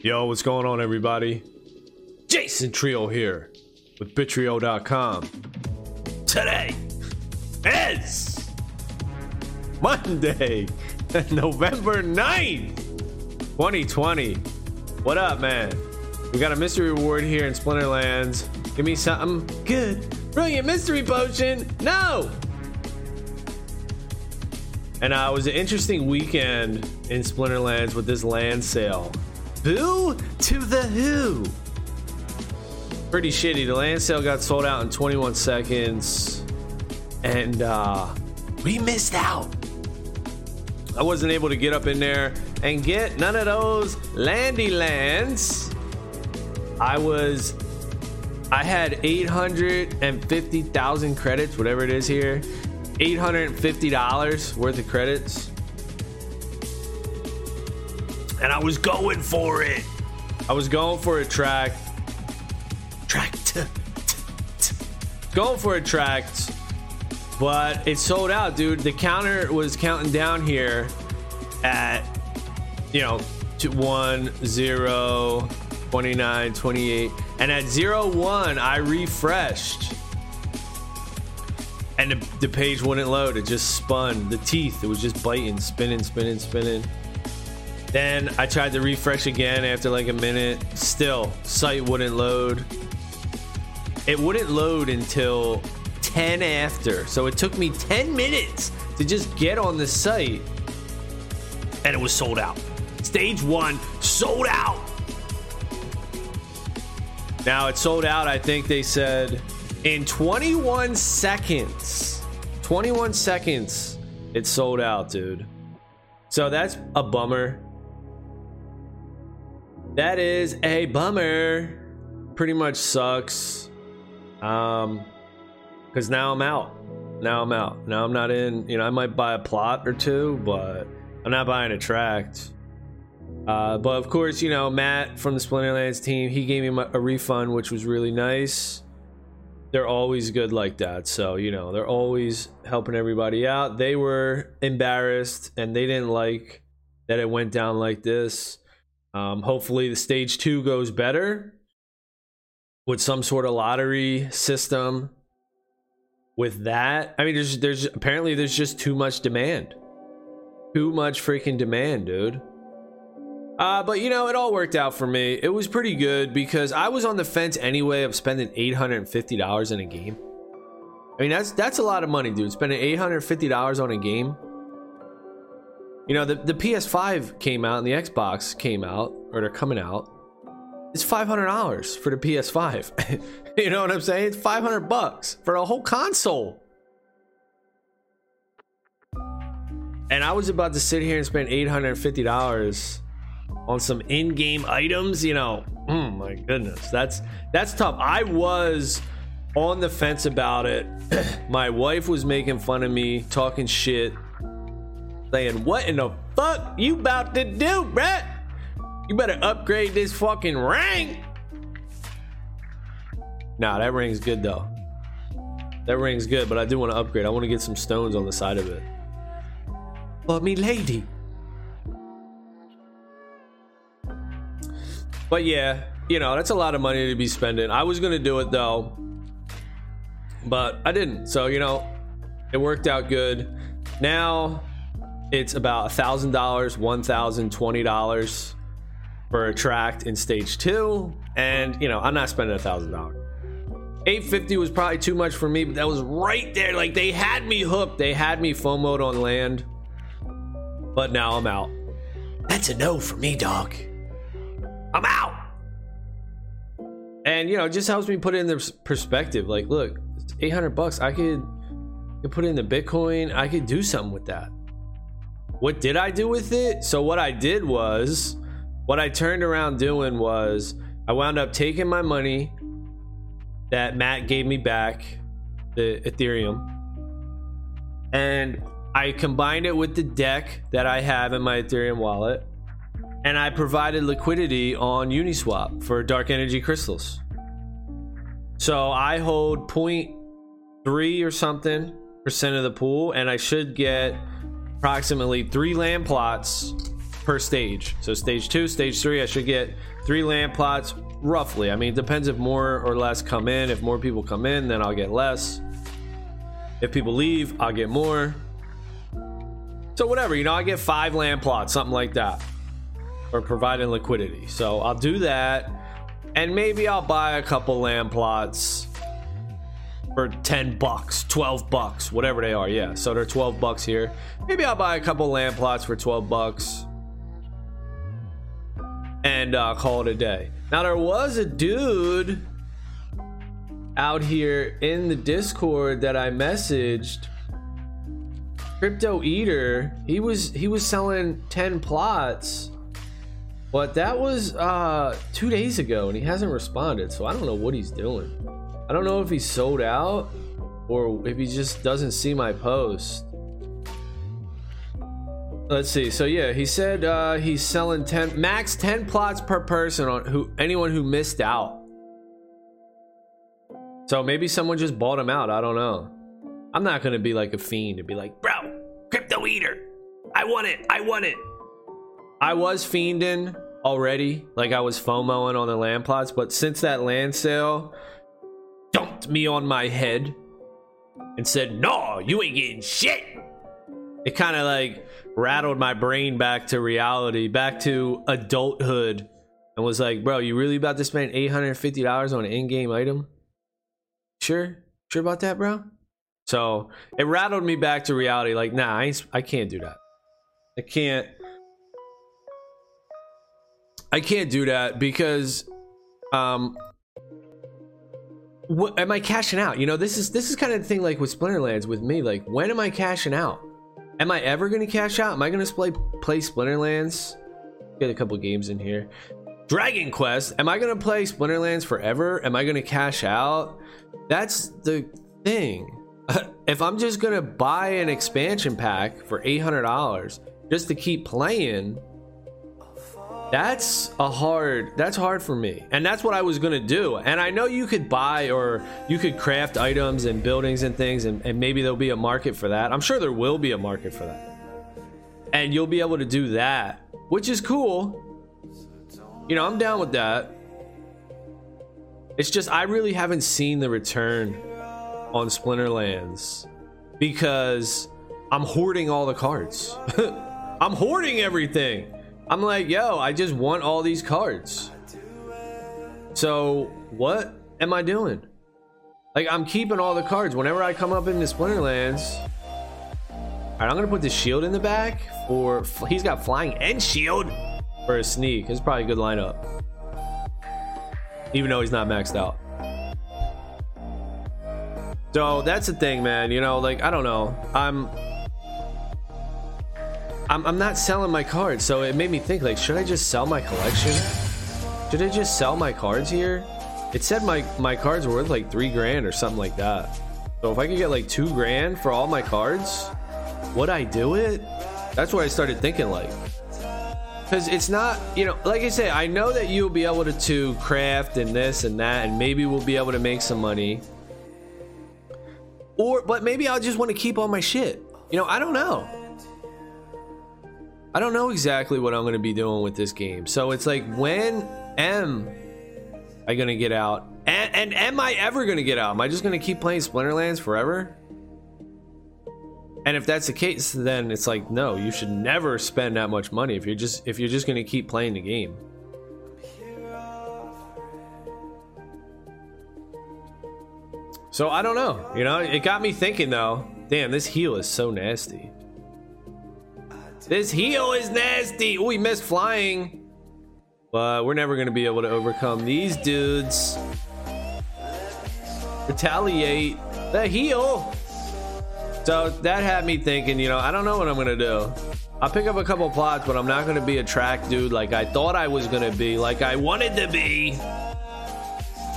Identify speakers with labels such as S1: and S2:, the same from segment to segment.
S1: Yo, what's going on, everybody? Jason Trio here with Bitrio.com. Today is Monday, November 9th, 2020. What up, man? We got a mystery reward here in Splinterlands. Give me something good. Brilliant mystery potion. No! And uh, it was an interesting weekend in Splinterlands with this land sale. Who to the who? Pretty shitty. The land sale got sold out in 21 seconds, and uh, we missed out. I wasn't able to get up in there and get none of those landy lands. I was, I had 850,000 credits, whatever it is here, $850 worth of credits. And I was going for it. I was going for a track. Track. T- t- t- going for a tract. But it sold out, dude. The counter was counting down here at, you know, to 1, 0, 29, 28. And at 0, 1, I refreshed and the, the page wouldn't load. It just spun. The teeth, it was just biting, spinning, spinning, spinning. Then I tried to refresh again after like a minute. Still, site wouldn't load. It wouldn't load until 10 after. So it took me 10 minutes to just get on the site. And it was sold out. Stage one sold out. Now it sold out, I think they said in 21 seconds 21 seconds it sold out dude so that's a bummer that is a bummer pretty much sucks um because now i'm out now i'm out now i'm not in you know i might buy a plot or two but i'm not buying a tract uh, but of course you know matt from the splinterlands team he gave me a refund which was really nice they're always good like that. So, you know, they're always helping everybody out. They were embarrassed and they didn't like that it went down like this. Um, hopefully, the stage two goes better with some sort of lottery system. With that, I mean, there's there's apparently there's just too much demand, too much freaking demand, dude. Uh, but you know, it all worked out for me. It was pretty good because I was on the fence anyway of spending eight hundred and fifty dollars in a game. I mean, that's that's a lot of money, dude. Spending eight hundred fifty dollars on a game. You know, the the PS5 came out and the Xbox came out, or they're coming out. It's five hundred dollars for the PS5. you know what I'm saying? It's five hundred bucks for a whole console. And I was about to sit here and spend eight hundred fifty dollars on some in-game items, you know, oh my goodness, that's that's tough. I was on the fence about it. my wife was making fun of me, talking shit, saying, "What in the fuck you about to do, Brett? You better upgrade this fucking ring." Nah, that ring's good though. That ring's good, but I do want to upgrade. I want to get some stones on the side of it. But me lady. But yeah, you know, that's a lot of money to be spending. I was to do it though, but I didn't. So, you know, it worked out good. Now it's about a thousand dollars, one thousand twenty dollars for a tract in stage two. And, you know, I'm not spending a thousand dollars. 850 was probably too much for me, but that was right there. Like they had me hooked. They had me FOMOed on land. But now I'm out. That's a no for me, dog. I'm out. And you know, it just helps me put it in the perspective. Like, look, it's 800 bucks. I could, I could put it in the Bitcoin. I could do something with that. What did I do with it? So what I did was, what I turned around doing was, I wound up taking my money that Matt gave me back, the Ethereum, and I combined it with the deck that I have in my Ethereum wallet and I provided liquidity on Uniswap for dark energy crystals. So I hold 0.3 or something percent of the pool, and I should get approximately three land plots per stage. So stage two, stage three, I should get three land plots roughly. I mean, it depends if more or less come in. If more people come in, then I'll get less. If people leave, I'll get more. So whatever, you know, I get five land plots, something like that, or providing liquidity. So I'll do that, and maybe I'll buy a couple land plots for 10 bucks, 12 bucks, whatever they are. Yeah, so they're 12 bucks here. Maybe I'll buy a couple land plots for 12 bucks and uh, call it a day. Now, there was a dude out here in the Discord that I messaged. Crypto Eater, he was he was selling 10 plots. But that was uh 2 days ago and he hasn't responded. So I don't know what he's doing. I don't know if he's sold out or if he just doesn't see my post. Let's see. So yeah, he said uh, he's selling 10 max 10 plots per person on who anyone who missed out. So maybe someone just bought him out. I don't know. I'm not gonna be like a fiend and be like, bro, crypto eater. I want it. I want it. I was fiending already, like I was FOMOing on the land plots, but since that land sale me on my head and said, No, you ain't getting shit. It kind of like rattled my brain back to reality, back to adulthood, and was like, bro, you really about to spend $850 on an in game item? Sure? Sure about that, bro? So it rattled me back to reality. Like, nah, I, I can't do that. I can't. I can't do that because, um, what am I cashing out? You know, this is this is kind of the thing like with Splinterlands with me. Like, when am I cashing out? Am I ever gonna cash out? Am I gonna play play Splinterlands? Get a couple games in here. Dragon Quest. Am I gonna play Splinterlands forever? Am I gonna cash out? That's the thing. if I'm just gonna buy an expansion pack for eight hundred dollars just to keep playing, that's a hard that's hard for me. And that's what i was gonna do. And i know you could buy or you could craft items and buildings and things and, and maybe there'll be a market for that. I'm sure there will be a market for that. And you'll be able to do that which is cool. You know i'm down with that. It's just i really haven't seen the return on splinterlands because i'm hoarding all the cards. I'm hoarding everything I'm like, yo, I just want all these cards. So what am I doing? Like, I'm keeping all the cards. Whenever I come up into Splinterlands, all right, I'm gonna put the shield in the back for. He's got flying and shield for a sneak. It's probably a good lineup, even though he's not maxed out. So that's the thing, man. You know, like I don't know. I'm I'm, I'm not selling my cards, so it made me think like, should I just sell my collection? Should I just sell my cards here? It said my my cards were worth like three grand or something like that. So if I could get like two grand for all my cards, would I do it? That's what I started thinking like. Because it's not, you know, like I say, I know that you'll be able to, to craft and this and that, and maybe we'll be able to make some money. Or, but maybe I'll just want to keep all my shit. You know, I don't know. I don't know exactly what I'm going to be doing with this game. So it's like, when am I going to get out? And, and am I ever going to get out? Am I just going to keep playing Splinterlands forever? And if that's the case, then it's like, no, you should never spend that much money if you're just if you're just going to keep playing the game. So I don't know. You know, it got me thinking though. Damn, this heal is so nasty. This heal is nasty. Oh, he missed flying. But we're never going to be able to overcome these dudes. Retaliate. The heal. So that had me thinking, you know, I don't know what I'm going to do. I'll pick up a couple plots, but I'm not going to be a track dude like I thought I was going to be, like I wanted to be.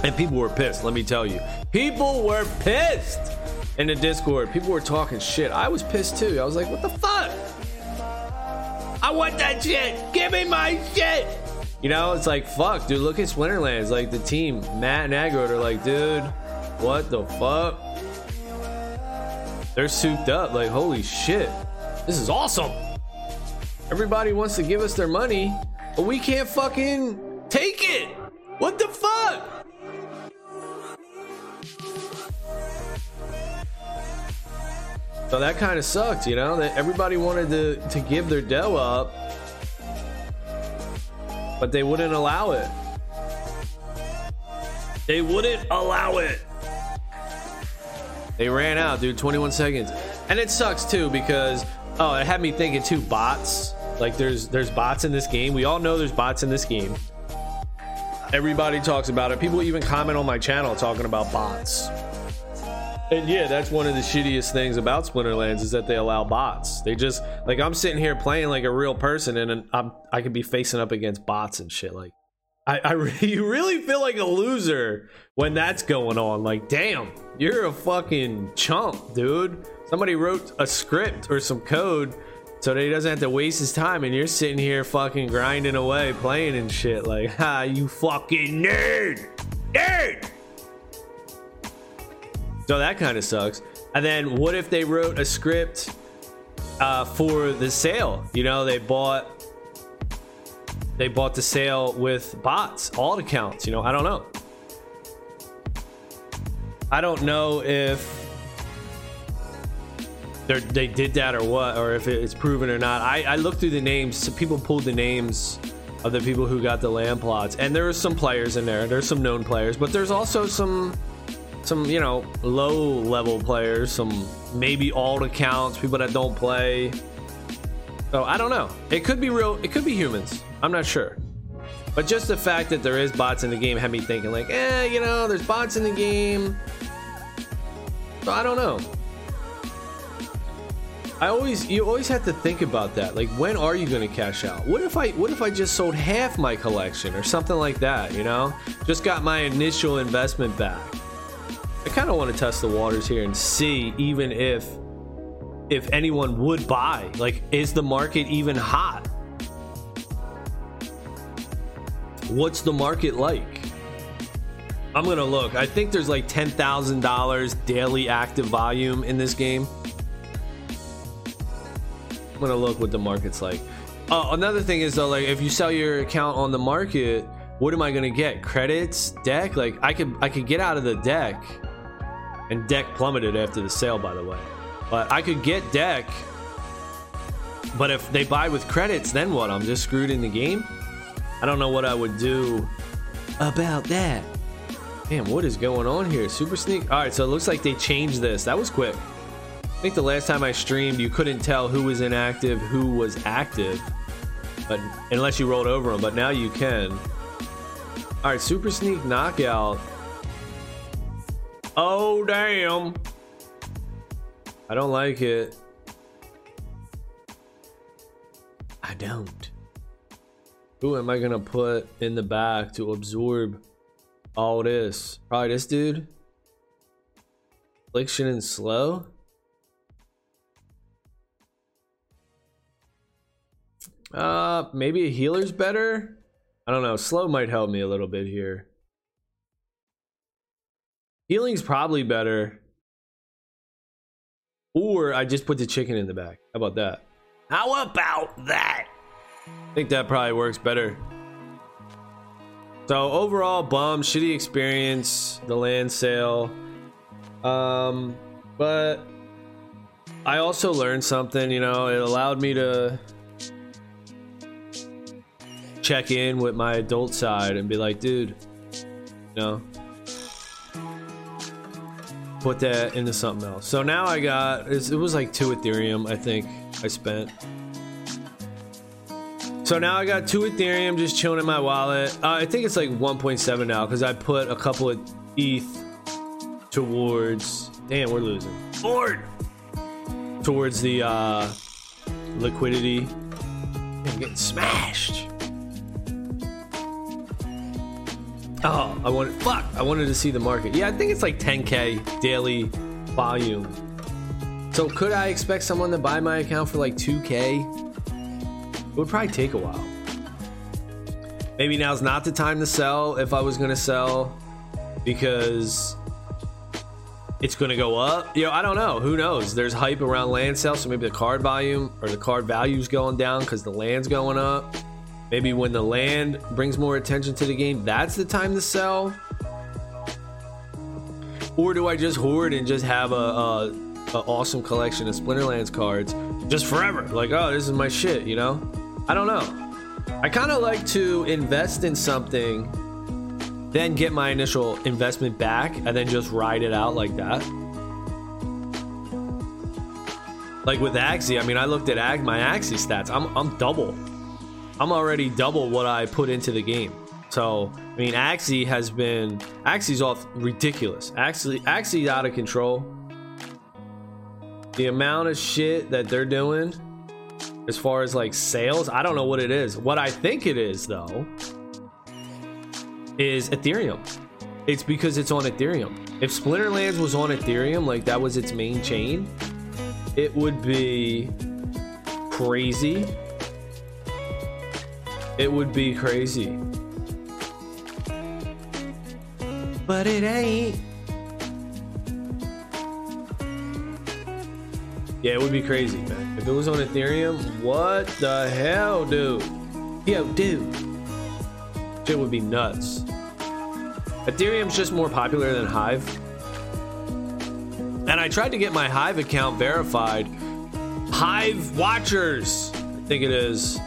S1: And people were pissed, let me tell you. People were pissed in the Discord. People were talking shit. I was pissed too. I was like, what the fuck? I want that shit. Give me my shit. You know, it's like, fuck, dude, look at Splinterlands. Like, the team, Matt and Agro, are like, dude, what the fuck? They're souped up. Like, holy shit. This is awesome. Everybody wants to give us their money, but we can't fucking take it. What the fuck? So that kind of sucked, you know, that everybody wanted to, to give their dough up, but they wouldn't allow it. They wouldn't allow it. They ran out, dude, 21 seconds. And it sucks too because oh, it had me thinking too bots. Like there's there's bots in this game. We all know there's bots in this game. Everybody talks about it. People even comment on my channel talking about bots. And yeah, that's one of the shittiest things about Splinterlands is that they allow bots. They just like I'm sitting here playing like a real person, and I'm I could be facing up against bots and shit. Like, I, I you really feel like a loser when that's going on. Like, damn, you're a fucking chump, dude. Somebody wrote a script or some code so that he doesn't have to waste his time, and you're sitting here fucking grinding away, playing and shit. Like, ha, you fucking nerd, nerd. So that kind of sucks. And then what if they wrote a script uh, for the sale? You know, they bought they bought the sale with bots, alt accounts. You know, I don't know. I don't know if they did that or what, or if it's proven or not. I, I looked through the names. So people pulled the names of the people who got the land plots, and there are some players in there. There's some known players, but there's also some some you know low level players, some maybe alt accounts, people that don't play. So I don't know. It could be real. It could be humans. I'm not sure. But just the fact that there is bots in the game had me thinking like, eh, you know, there's bots in the game. So I don't know. I always you always have to think about that. Like when are you going to cash out? What if I what if I just sold half my collection or something like that, you know? Just got my initial investment back. I kind of want to test the waters here and see even if if anyone would buy. Like is the market even hot? What's the market like? I'm to look. I think there's like $10,000 daily active volume in this game I'm gonna look what the market's like. Uh, another thing is though, like if you sell your account on the market, what am I gonna get? Credits, deck? Like I could I could get out of the deck, and deck plummeted after the sale, by the way. But I could get deck. But if they buy with credits, then what? I'm just screwed in the game. I don't know what I would do about that. Damn, what is going on here? Super sneak. All right, so it looks like they changed this. That was quick. I think the last time I streamed, you couldn't tell who was inactive, who was active, but unless you rolled over them. But now you can. All right, super sneak knockout. Oh damn! I don't like it. I don't. Who am I gonna put in the back to absorb all this? Probably this dude. Affliction and slow. Uh, maybe a healer's better. I don't know. Slow might help me a little bit here. Healing's probably better. Or I just put the chicken in the back. How about that? How about that? I think that probably works better. So overall, bum, shitty experience, the land sale. Um, but I also learned something. You know, it allowed me to check in with my adult side and be like, dude, you know, put that into something else. So now I got it was like two Ethereum, I think I spent. So now I got two Ethereum just chilling in my wallet. Uh, I think it's like 1.7 now because I put a couple of ETH towards. Damn, we're losing. Lord! Towards the uh, liquidity. I'm getting smashed. Oh, I wanted fuck. I wanted to see the market. Yeah, I think it's like 10k daily volume. So could I expect someone to buy my account for like 2k? It would probably take a while. Maybe now's not the time to sell if I was gonna sell because it's gonna go up. You know, I don't know. Who knows? There's hype around land sales, so maybe the card volume or the card value's going down because the land's going up. Maybe when the land brings more attention to the game, that's the time to sell. Or do I just hoard and just have a, a, a awesome collection of Splinterlands cards just forever? Like, oh, this is my shit, you know? I don't know. I kind of like to invest in something then get my initial investment back and then just ride it out like that. Like with Axie, I mean, I looked at my Axie stats. I'm I'm double. I'm already double what I put into the game. So I mean, Axie has been Axie's off ridiculous. Axie Axie's out of control. The amount of shit that they're doing, as far as like sales, I don't know what it is. What I think it is though is Ethereum. It's because it's on Ethereum. If Splinterlands was on Ethereum, like that was its main chain, it would be crazy. It would be crazy. But it ain't. Yeah, it would be crazy, man. If it was on Ethereum, what the hell, dude? Yo, dude. Shit would be nuts. Ethereum's just more popular than Hive. And I tried to get my Hive account verified. Hive Watchers, I think it is.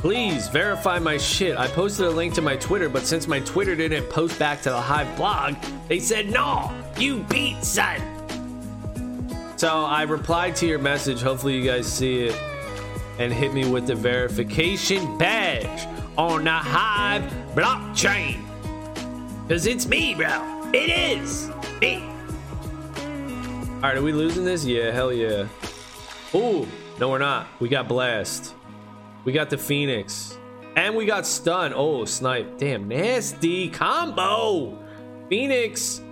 S1: Please verify my shit. I posted a link to my Twitter, but since my Twitter didn't post back to the Hive blog, they said, no, you beat, son. So I replied to your message. Hopefully, you guys see it and hit me with the verification badge on the Hive blockchain. Because it's me, bro. It is me. All right, are we losing this? Yeah, hell yeah. Ooh, no, we're not. We got Blast. We got the Phoenix. And we got Stun. Oh, Snipe. Damn, nasty combo. Phoenix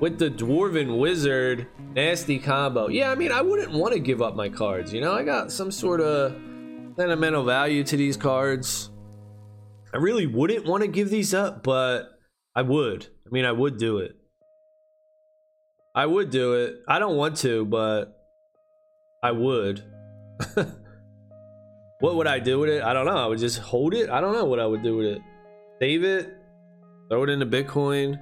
S1: with the Dwarven Wizard. Nasty combo. Yeah, I mean, I wouldn't want to give up my cards. You know, I got some sort of sentimental value to these cards. I really wouldn't want to give these up, but I would. I mean, I would do it. I would do it. I don't want to, but I would. what would I do with it? I don't know. I would just hold it. I don't know what I would do with it. Save it, throw it into Bitcoin.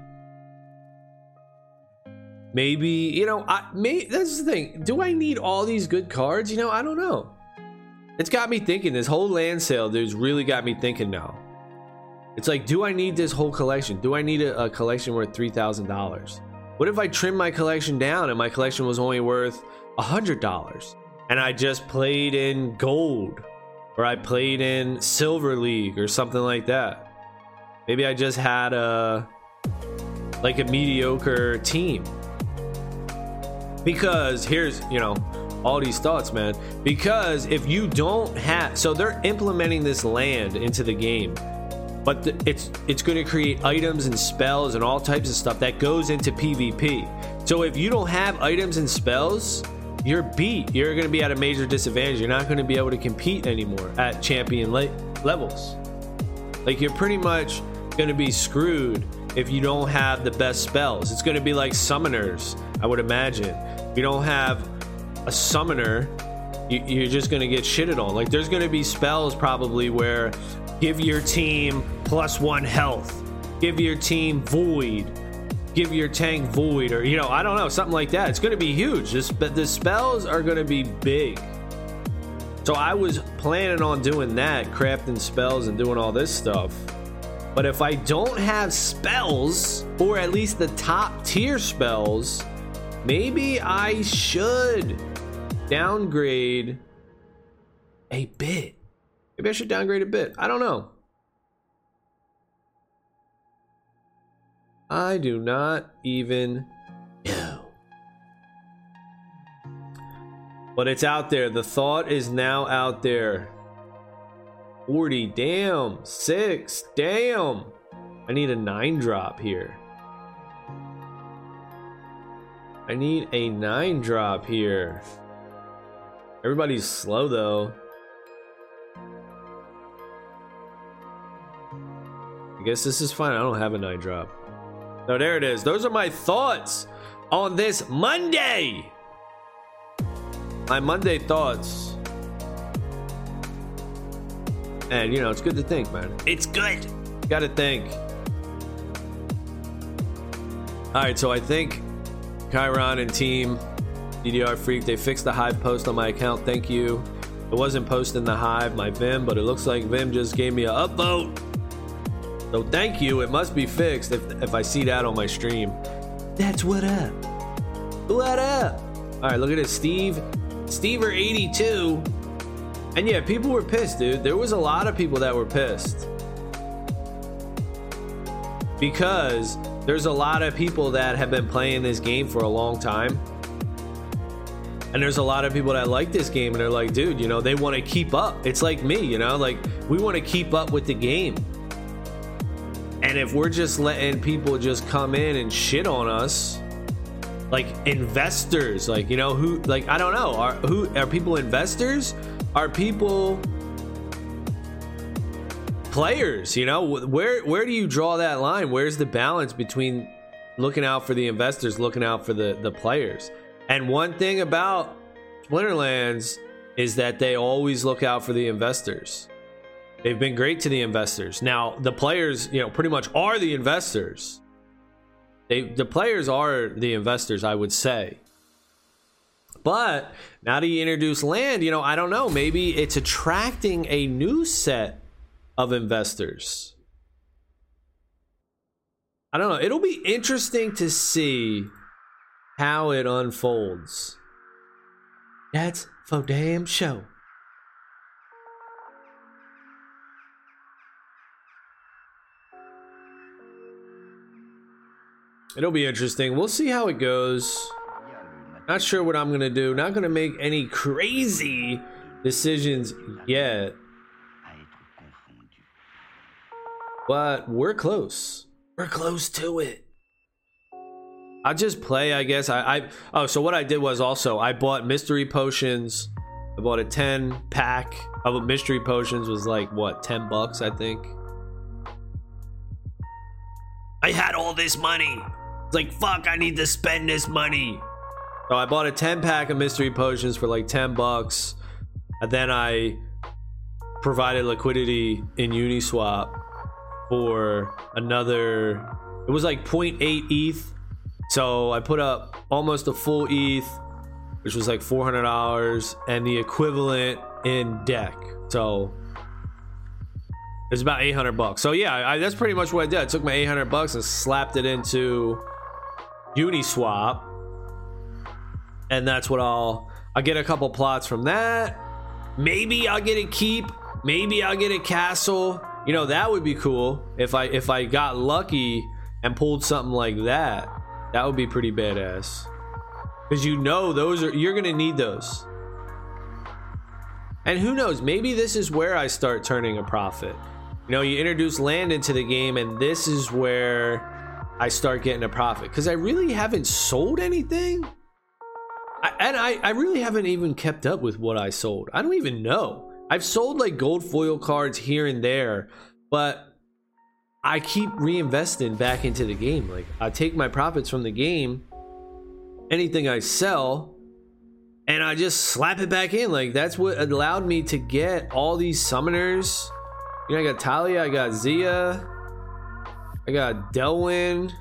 S1: Maybe, you know, I may that's the thing. Do I need all these good cards? You know, I don't know. It's got me thinking. This whole land sale, dude's really got me thinking now. It's like, do I need this whole collection? Do I need a, a collection worth $3,000? What if I trim my collection down and my collection was only worth $100 and I just played in gold or I played in Silver League or something like that? Maybe I just had a like a mediocre team. Because here's, you know, all these thoughts, man. Because if you don't have, so they're implementing this land into the game but the, it's it's going to create items and spells and all types of stuff that goes into PvP. So if you don't have items and spells, you're beat. You're going to be at a major disadvantage. You're not going to be able to compete anymore at champion le- levels. Like you're pretty much going to be screwed if you don't have the best spells. It's going to be like summoners, I would imagine. If you don't have a summoner, you, are just going to get shitted on. Like there's going to be spells probably where Give your team plus one health. Give your team void. Give your tank void, or you know, I don't know, something like that. It's going to be huge. This, but the spells are going to be big. So I was planning on doing that, crafting spells and doing all this stuff. But if I don't have spells, or at least the top tier spells, maybe I should downgrade a bit. Maybe I should downgrade a bit. I don't know. I do not even know. But it's out there. The thought is now out there. 40. Damn. 6. Damn. I need a 9 drop here. I need a 9 drop here. Everybody's slow though. I guess this is fine. I don't have a nine drop. No, there it is. Those are my thoughts. on this Monday. My Monday thoughts. And you know, it's good to think, man. It's good. Gotta think. Alright, so I think Chiron and team DDR Freak, they fixed the Hive post on my account. Thank you. It wasn't posting the Hive, my Vim, but it looks like Vim just gave me a upvote. So thank you. It must be fixed if, if I see that on my stream. That's what up. What up? All right, look at it. Steve, Stever82. And yeah, people were pissed, dude. There was a lot of people that were pissed. Because there's a lot of people that have been playing this game for a long time. And there's a lot of people that like this game and they're like, dude, you know, they want to keep up. It's like me, you know, like we want to keep up with the game. And if we're just letting people just come in and shit on us, like investors, like you know who, like I don't know, are who are people investors? Are people players? You know, where where do you draw that line? Where's the balance between looking out for the investors, looking out for the the players? And one thing about Splinterlands is that they always look out for the investors. They've been great to the investors. Now, the players, you know, pretty much are the investors. They the players are the investors, I would say. But now that you introduce land, you know, I don't know, maybe it's attracting a new set of investors. I don't know. It'll be interesting to see how it unfolds. That's for damn show. It'll be interesting. We'll see how it goes. Not sure what I'm gonna do. Not gonna make any crazy decisions yet. But we're close. We're close to it. I just play, I guess. I, I oh, so what I did was also I bought mystery potions. I bought a 10 pack of mystery potions was like what 10 bucks, I think. I had all this money. Like, fuck, I need to spend this money. So I bought a 10 pack of mystery potions for like 10 bucks. And then I provided liquidity in Uniswap for another, it was like 0.8 ETH. So I put up almost a full ETH, which was like $400 and the equivalent in deck. So it's about 800 bucks. So yeah, I, that's pretty much what I did. I took my 800 bucks and slapped it into Uniswap, and that's what I'll I'll get a couple plots from that. Maybe I'll get a keep. Maybe I'll get a castle. You know that would be cool if I if I got lucky and pulled something like that. That would be pretty badass. Because you know those are you're gonna need those. And who knows, maybe this is where I start turning a profit. You know, you introduce land into the game, and this is where I start getting a profit because I really haven't sold anything. I, and I, I really haven't even kept up with what I sold. I don't even know. I've sold like gold foil cards here and there, but I keep reinvesting back into the game. Like I take my profits from the game, anything I sell, and I just slap it back in. Like that's what allowed me to get all these summoners. You know, I got Talia, I got Xia, I got Delwyn,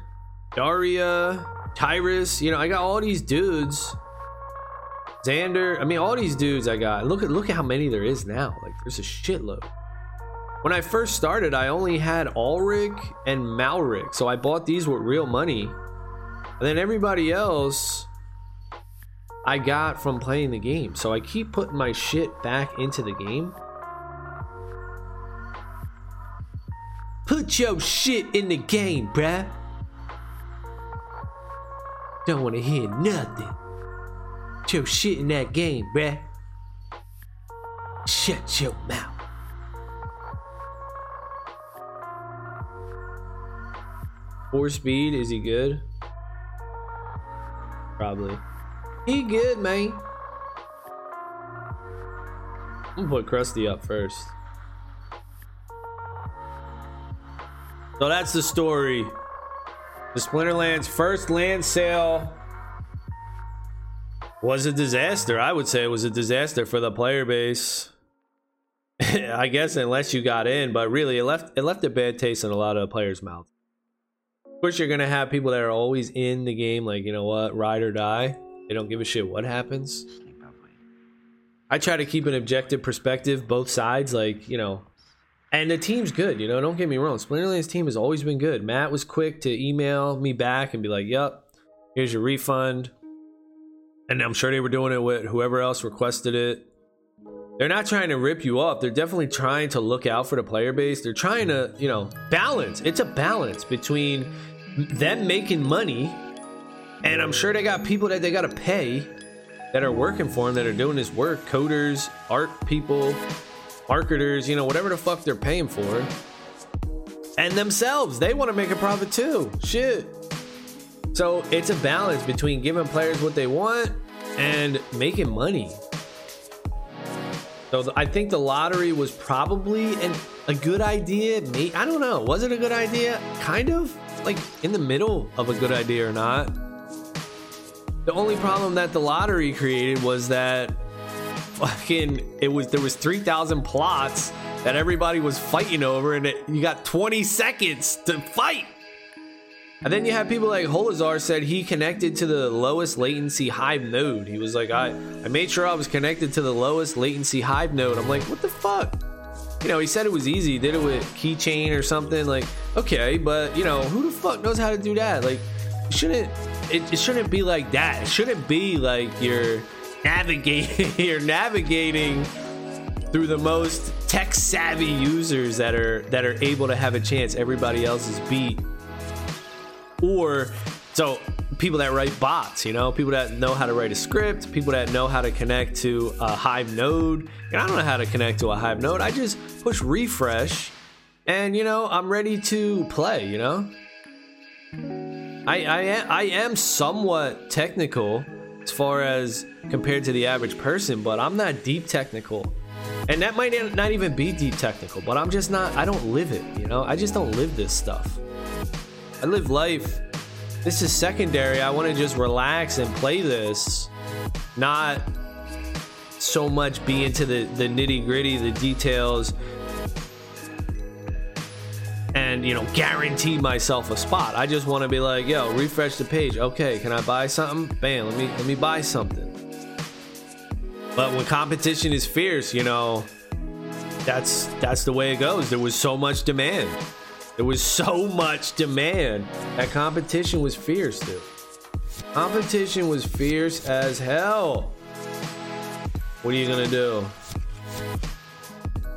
S1: Daria, Tyrus. You know, I got all these dudes. Xander. I mean, all these dudes I got. Look at look at how many there is now. Like, there's a shitload. When I first started, I only had Alric and Malric, so I bought these with real money. And then everybody else I got from playing the game. So I keep putting my shit back into the game. Put your shit in the game, bruh. Don't wanna hear nothing. Put your shit in that game, bruh. Shut your mouth. Four speed, is he good? Probably. He good, man. I'm gonna put Krusty up first. So that's the story. The Splinterlands first land sale was a disaster. I would say it was a disaster for the player base. I guess unless you got in, but really it left it left a bad taste in a lot of players' mouths. Of course, you're gonna have people that are always in the game, like you know what, ride or die. They don't give a shit what happens. I try to keep an objective perspective, both sides, like you know, and the team's good. You know, don't get me wrong. Splinterland's team has always been good. Matt was quick to email me back and be like, "Yep, here's your refund." And I'm sure they were doing it with whoever else requested it. They're not trying to rip you off. They're definitely trying to look out for the player base. They're trying to, you know, balance. It's a balance between them making money, and I'm sure they got people that they got to pay that are working for them that are doing this work coders, art people, marketers, you know, whatever the fuck they're paying for. And themselves, they want to make a profit too. Shit. So it's a balance between giving players what they want and making money. So I think the lottery was probably an, a good idea. I don't know. Was it a good idea? Kind of like in the middle of a good idea or not. The only problem that the lottery created was that fucking it was there was 3000 plots that everybody was fighting over and it, you got 20 seconds to fight. And then you have people like Holazar said he connected to the lowest latency Hive node. He was like, I, I made sure I was connected to the lowest latency Hive node. I'm like, what the fuck? You know, he said it was easy. He did it with keychain or something. Like, okay, but you know, who the fuck knows how to do that? Like, shouldn't it, it shouldn't be like that. It shouldn't be like you're navigating you're navigating through the most tech savvy users that are that are able to have a chance everybody else is beat or so people that write bots, you know, people that know how to write a script, people that know how to connect to a Hive node. And I don't know how to connect to a Hive node. I just push refresh and, you know, I'm ready to play, you know? I, I, am, I am somewhat technical as far as compared to the average person, but I'm not deep technical. And that might not even be deep technical, but I'm just not, I don't live it, you know? I just don't live this stuff. I live life. This is secondary. I want to just relax and play this, not so much be into the, the nitty gritty, the details, and you know, guarantee myself a spot. I just want to be like, yo, refresh the page. Okay, can I buy something? Bam, let me let me buy something. But when competition is fierce, you know, that's that's the way it goes. There was so much demand. There was so much demand. That competition was fierce, dude. Competition was fierce as hell. What are you gonna do?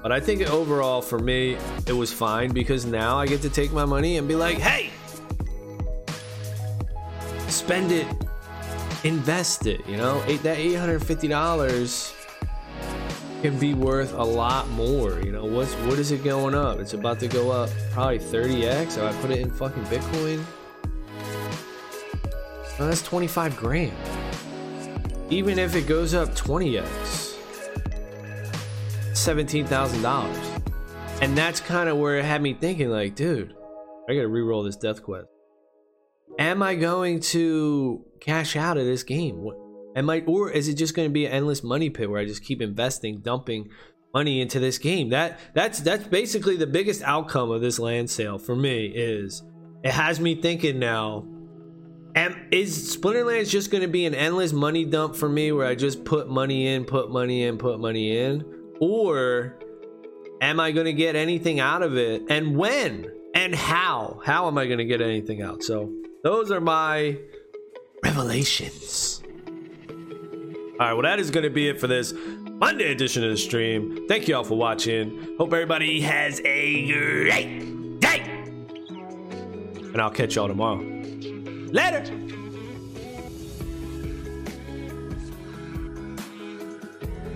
S1: But I think overall for me, it was fine because now I get to take my money and be like, hey, spend it, invest it, you know? That $850 can be worth a lot more. You know, what's what is it going up? It's about to go up probably 30x. If I put it in fucking Bitcoin, well, that's 25 grand. Even if it goes up 20x, $17,000. And that's kind of where it had me thinking, like, dude, I gotta re-roll this death quest. Am I going to cash out of this game? Am I, or is it just going to be an endless money pit where I just keep investing, dumping money into this game? That that's that's basically the biggest outcome of this land sale for me. Is it has me thinking now. Am, is Splinterlands just going to be an endless money dump for me where I just put money in, put money in, put money in? Or am I going to get anything out of it? And when? And how? How am I going to get anything out? So, those are my revelations. All right, well, that is going to be it for this Monday edition of the stream. Thank you all for watching. Hope everybody has a great day. And I'll catch y'all tomorrow. Later.